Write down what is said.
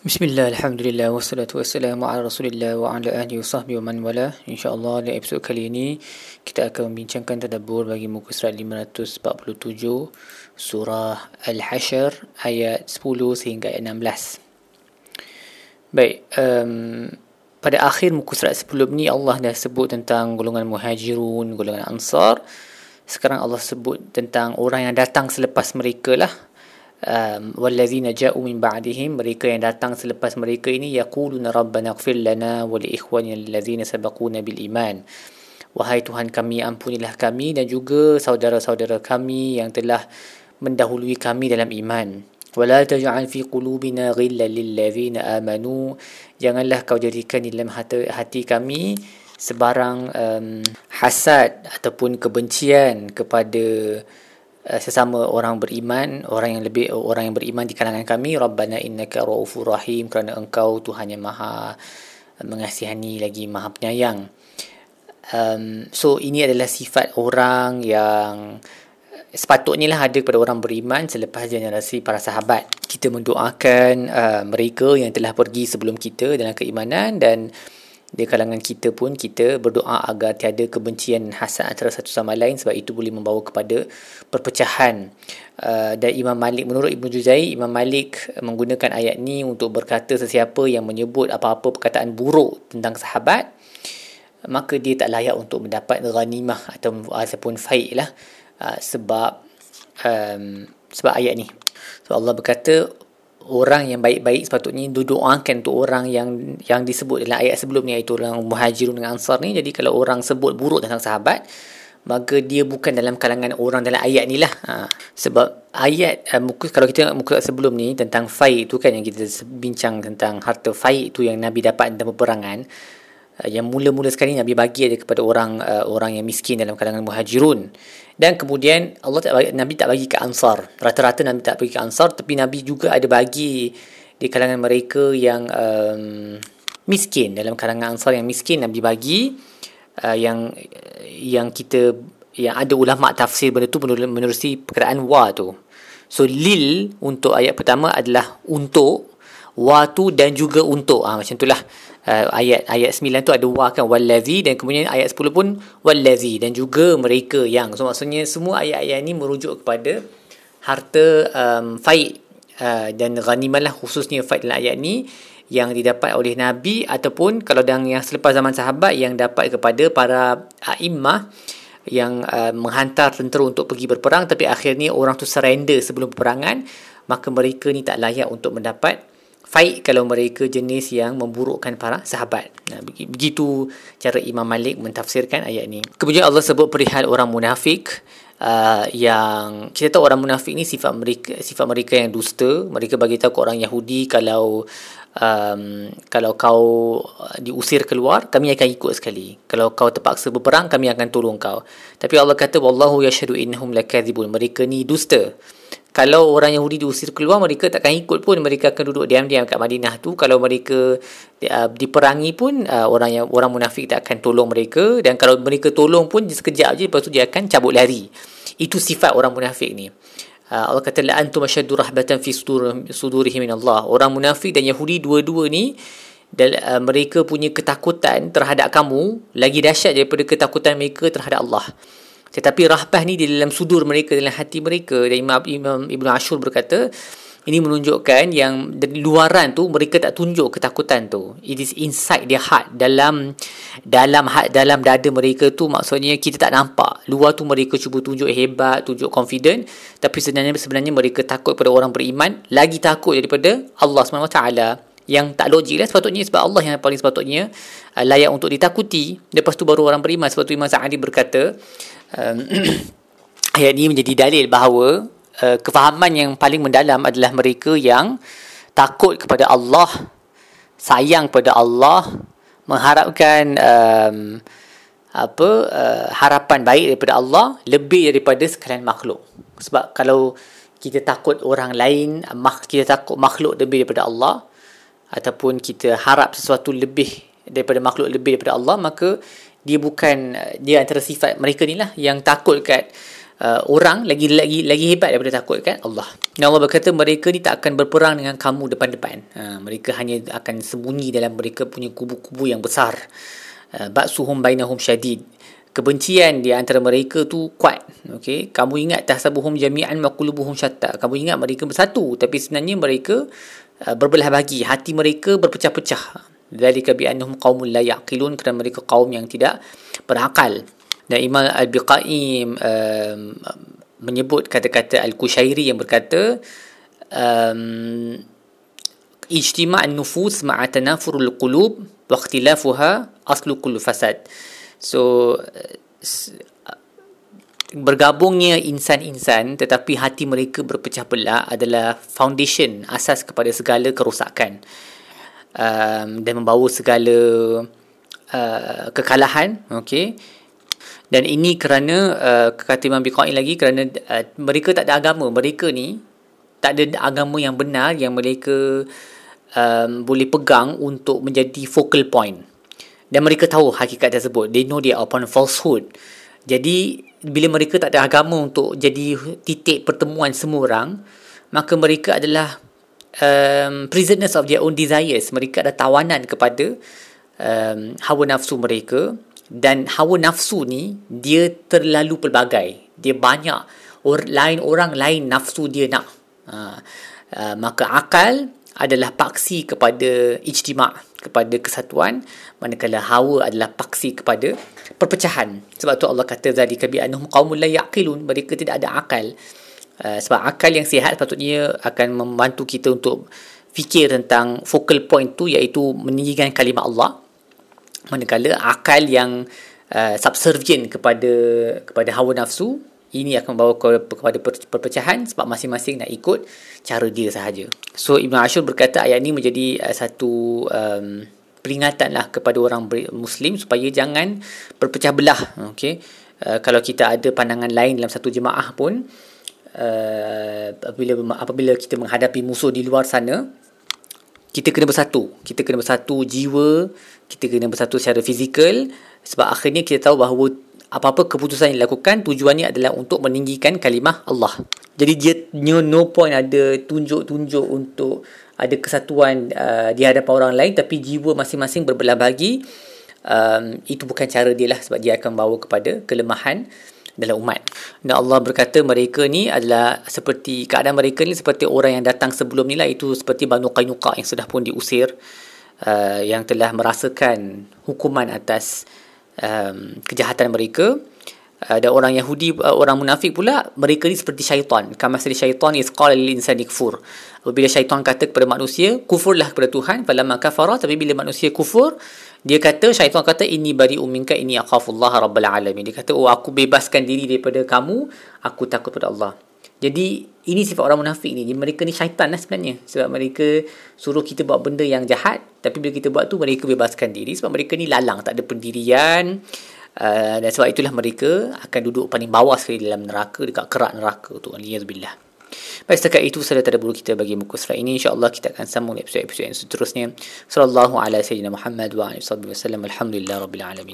Bismillah, Alhamdulillah, wassalatu wassalamu ala rasulillah wa ala ahli wa sahbihi wa man wala. InsyaAllah dalam episod kali ini Kita akan membincangkan tadabur bagi muka surat 547 Surah Al-Hashr ayat 10 sehingga ayat 16 Baik, um, pada akhir muka surat sebelum ni Allah dah sebut tentang golongan muhajirun, golongan ansar. Sekarang Allah sebut tentang orang yang datang selepas mereka lah um, wallazina ja'u min ba'dihim mereka yang datang selepas mereka ini yaquluna rabbana ighfir lana wa li ikhwanina allazina sabaquna bil iman. Wahai tuhan kami ampunilah kami dan juga saudara-saudara kami yang telah mendahului kami dalam iman. Wala taj'al fi qulubina ghillan lil ladzina amanu. Janganlah kau jadikan dalam hati, kami sebarang um, hasad ataupun kebencian kepada sesama orang beriman orang yang lebih orang yang beriman di kalangan kami rabbana innaka raufur rahim kerana engkau Tuhan yang maha mengasihani lagi maha penyayang. Um, so ini adalah sifat orang yang sepatutnya lah ada kepada orang beriman selepas generasi para sahabat. Kita mendoakan uh, mereka yang telah pergi sebelum kita dalam keimanan dan di kalangan kita pun kita berdoa agar tiada kebencian hasad antara satu sama lain sebab itu boleh membawa kepada perpecahan. Uh, dan Imam Malik menurut Ibnu Juzai Imam Malik menggunakan ayat ni untuk berkata sesiapa yang menyebut apa-apa perkataan buruk tentang sahabat maka dia tak layak untuk mendapat ghanimah atau ataupun faid lah uh, sebab um, sebab ayat ni. So Allah berkata orang yang baik-baik sepatutnya doakan untuk orang yang yang disebut dalam ayat sebelum ni iaitu orang muhajirun dengan ansar ni jadi kalau orang sebut buruk tentang sahabat maka dia bukan dalam kalangan orang dalam ayat ni lah ha. sebab ayat uh, muka, kalau kita muka sebelum ni tentang fai tu kan yang kita bincang tentang harta fai tu yang Nabi dapat dalam peperangan yang mula-mula sekali Nabi bagi ada kepada orang uh, orang yang miskin dalam kalangan muhajirun dan kemudian Allah tak bagi, Nabi tak bagi ke Ansar. Rata-rata Nabi tak bagi ke Ansar tapi Nabi juga ada bagi di kalangan mereka yang um, miskin dalam kalangan Ansar yang miskin Nabi bagi uh, yang yang kita yang ada ulama tafsir benda tu menerusi perkataan wa tu. So lil untuk ayat pertama adalah untuk wa tu dan juga untuk. Ha, macam itulah uh, ayat ayat 9 tu ada wa kan wallazi dan kemudian ayat 10 pun wallazi dan juga mereka yang so maksudnya semua ayat-ayat ni merujuk kepada harta um, faid uh, dan ghanimah lah khususnya faid dalam ayat ni yang didapat oleh Nabi ataupun kalau yang, yang selepas zaman sahabat yang dapat kepada para a'immah yang uh, menghantar tentera untuk pergi berperang tapi akhirnya orang tu surrender sebelum peperangan maka mereka ni tak layak untuk mendapat Faik kalau mereka jenis yang memburukkan para sahabat. Nah, begitu cara Imam Malik mentafsirkan ayat ini. Kemudian Allah sebut perihal orang munafik uh, yang kita tahu orang munafik ni sifat mereka sifat mereka yang dusta. Mereka bagi tahu ke orang Yahudi kalau um, kalau kau diusir keluar kami akan ikut sekali. Kalau kau terpaksa berperang kami akan tolong kau. Tapi Allah kata wallahu yashhadu innahum lakadzibun. Mereka ni dusta kalau orang Yahudi diusir keluar mereka takkan ikut pun. Mereka akan duduk diam-diam kat Madinah tu. Kalau mereka uh, diperangi pun uh, orang yang orang munafik tak akan tolong mereka. Dan kalau mereka tolong pun sekejap je lepas tu dia akan cabut lari. Itu sifat orang munafik ni. Uh, Allah kata la antum ashaddu rahbatan fi sudur sudurihim min Allah orang munafik dan Yahudi dua-dua ni dan uh, mereka punya ketakutan terhadap kamu lagi dahsyat daripada ketakutan mereka terhadap Allah tetapi rahbah ni di dalam sudur mereka, dalam hati mereka. Dan Imam, Imam Ibn Ashur berkata, ini menunjukkan yang dari luaran tu mereka tak tunjuk ketakutan tu. It is inside their heart. Dalam dalam hat dalam dada mereka tu maksudnya kita tak nampak. Luar tu mereka cuba tunjuk hebat, tunjuk confident. Tapi sebenarnya sebenarnya mereka takut pada orang beriman. Lagi takut daripada Allah SWT yang tak logik lah sepatutnya sebab Allah yang paling sepatutnya uh, layak untuk ditakuti lepas tu baru orang beriman sebab tu Imam Sa'adi berkata um, ayat ini menjadi dalil bahawa uh, kefahaman yang paling mendalam adalah mereka yang takut kepada Allah, sayang kepada Allah, mengharapkan um, apa uh, harapan baik daripada Allah lebih daripada sekalian makhluk. Sebab kalau kita takut orang lain, kita takut makhluk lebih daripada Allah ataupun kita harap sesuatu lebih daripada makhluk lebih daripada Allah, maka dia bukan dia antara sifat mereka ni lah yang takut kat uh, orang lagi lagi lagi hebat daripada takut kan Allah. Dan Allah berkata mereka ni tak akan berperang dengan kamu depan-depan. Uh, mereka hanya akan sembunyi dalam mereka punya kubu-kubu yang besar. Uh, Ba'suhum bainahum syadid. Kebencian di antara mereka tu kuat. Okay? Kamu ingat tahsabuhum jami'an wa qulubuhum syatta. Kamu ingat mereka bersatu tapi sebenarnya mereka berbelah bagi. Hati mereka berpecah-pecah. Dzalika bi annahum qaumun la yaqilun kerana mereka kaum yang tidak berakal dan Imam Al-Biqai um, menyebut kata-kata Al-Kushairi yang berkata um, ijtima' an-nufus ma'a tanafurul qulub wa ikhtilafuha aslu kullu fasad so bergabungnya insan-insan tetapi hati mereka berpecah belah adalah foundation asas kepada segala kerosakan um, dan membawa segala uh, kekalahan okey? Dan ini kerana uh, kata Imam Biqai lagi kerana uh, mereka tak ada agama. Mereka ni tak ada agama yang benar yang mereka um, boleh pegang untuk menjadi focal point. Dan mereka tahu hakikat tersebut. They know they are upon falsehood jadi bila mereka tak ada agama untuk jadi titik pertemuan semua orang maka mereka adalah um, prisoners of their own desires. Mereka ada tawanan kepada um, hawa nafsu mereka. Dan hawa nafsu ni dia terlalu pelbagai. Dia banyak or, lain orang lain nafsu dia nak. Ha, uh, maka akal adalah paksi kepada ijtima' kepada kesatuan. Manakala hawa adalah paksi kepada perpecahan. Sebab tu Allah kata zalika bi annahum qaumun la yaqilun. Mereka tidak ada akal. Uh, sebab akal yang sihat sepatutnya akan membantu kita untuk fikir tentang focal point tu iaitu meninggikan kalimah Allah. Manakala akal yang uh, subservient kepada kepada hawa nafsu ini akan membawa kepada perpecahan sebab masing-masing nak ikut cara dia sahaja. So Ibn Ashur berkata ayat ini menjadi uh, satu um, peringatan lah kepada orang Muslim supaya jangan berpecah belah. Okay? Uh, kalau kita ada pandangan lain dalam satu jemaah pun, uh, apabila, apabila kita menghadapi musuh di luar sana, kita kena bersatu. Kita kena bersatu jiwa, kita kena bersatu secara fizikal sebab akhirnya kita tahu bahawa apa-apa keputusan yang dilakukan tujuannya adalah untuk meninggikan kalimah Allah. Jadi dia no point ada tunjuk-tunjuk untuk ada kesatuan uh, di hadapan orang lain tapi jiwa masing-masing berbelah bagi um, itu bukan cara dia lah sebab dia akan bawa kepada kelemahan dalam umat. Dan Allah berkata mereka ni adalah seperti keadaan mereka ni seperti orang yang datang sebelum ni lah itu seperti Banu Qainuqa yang sudah pun diusir uh, yang telah merasakan hukuman atas um, kejahatan mereka. Ada uh, orang Yahudi uh, orang munafik pula mereka ni seperti syaitan. Kama sari syaitan is qala lil insani kufur apabila syaitan kata kepada manusia kufurlah kepada Tuhan falamma kafara. Tapi bila manusia kufur dia kata syaitan kata ini bari uminka ini akhafullah rabbul alamin. Dia kata oh aku bebaskan diri daripada kamu aku takut pada Allah jadi ini sifat orang munafik ni. Mereka ni syaitan lah sebenarnya. Sebab mereka suruh kita buat benda yang jahat. Tapi bila kita buat tu mereka bebaskan diri. Sebab mereka ni lalang. Tak ada pendirian. Uh, dan sebab itulah mereka akan duduk paling bawah sekali dalam neraka. Dekat kerak neraka tu. Aliyahzubillah. Baik setakat itu ada bulu kita bagi muka surat ini. InsyaAllah kita akan sambung episod-episod yang seterusnya. Sallallahu Muhammad wa. Alhamdulillah rabbil alamin.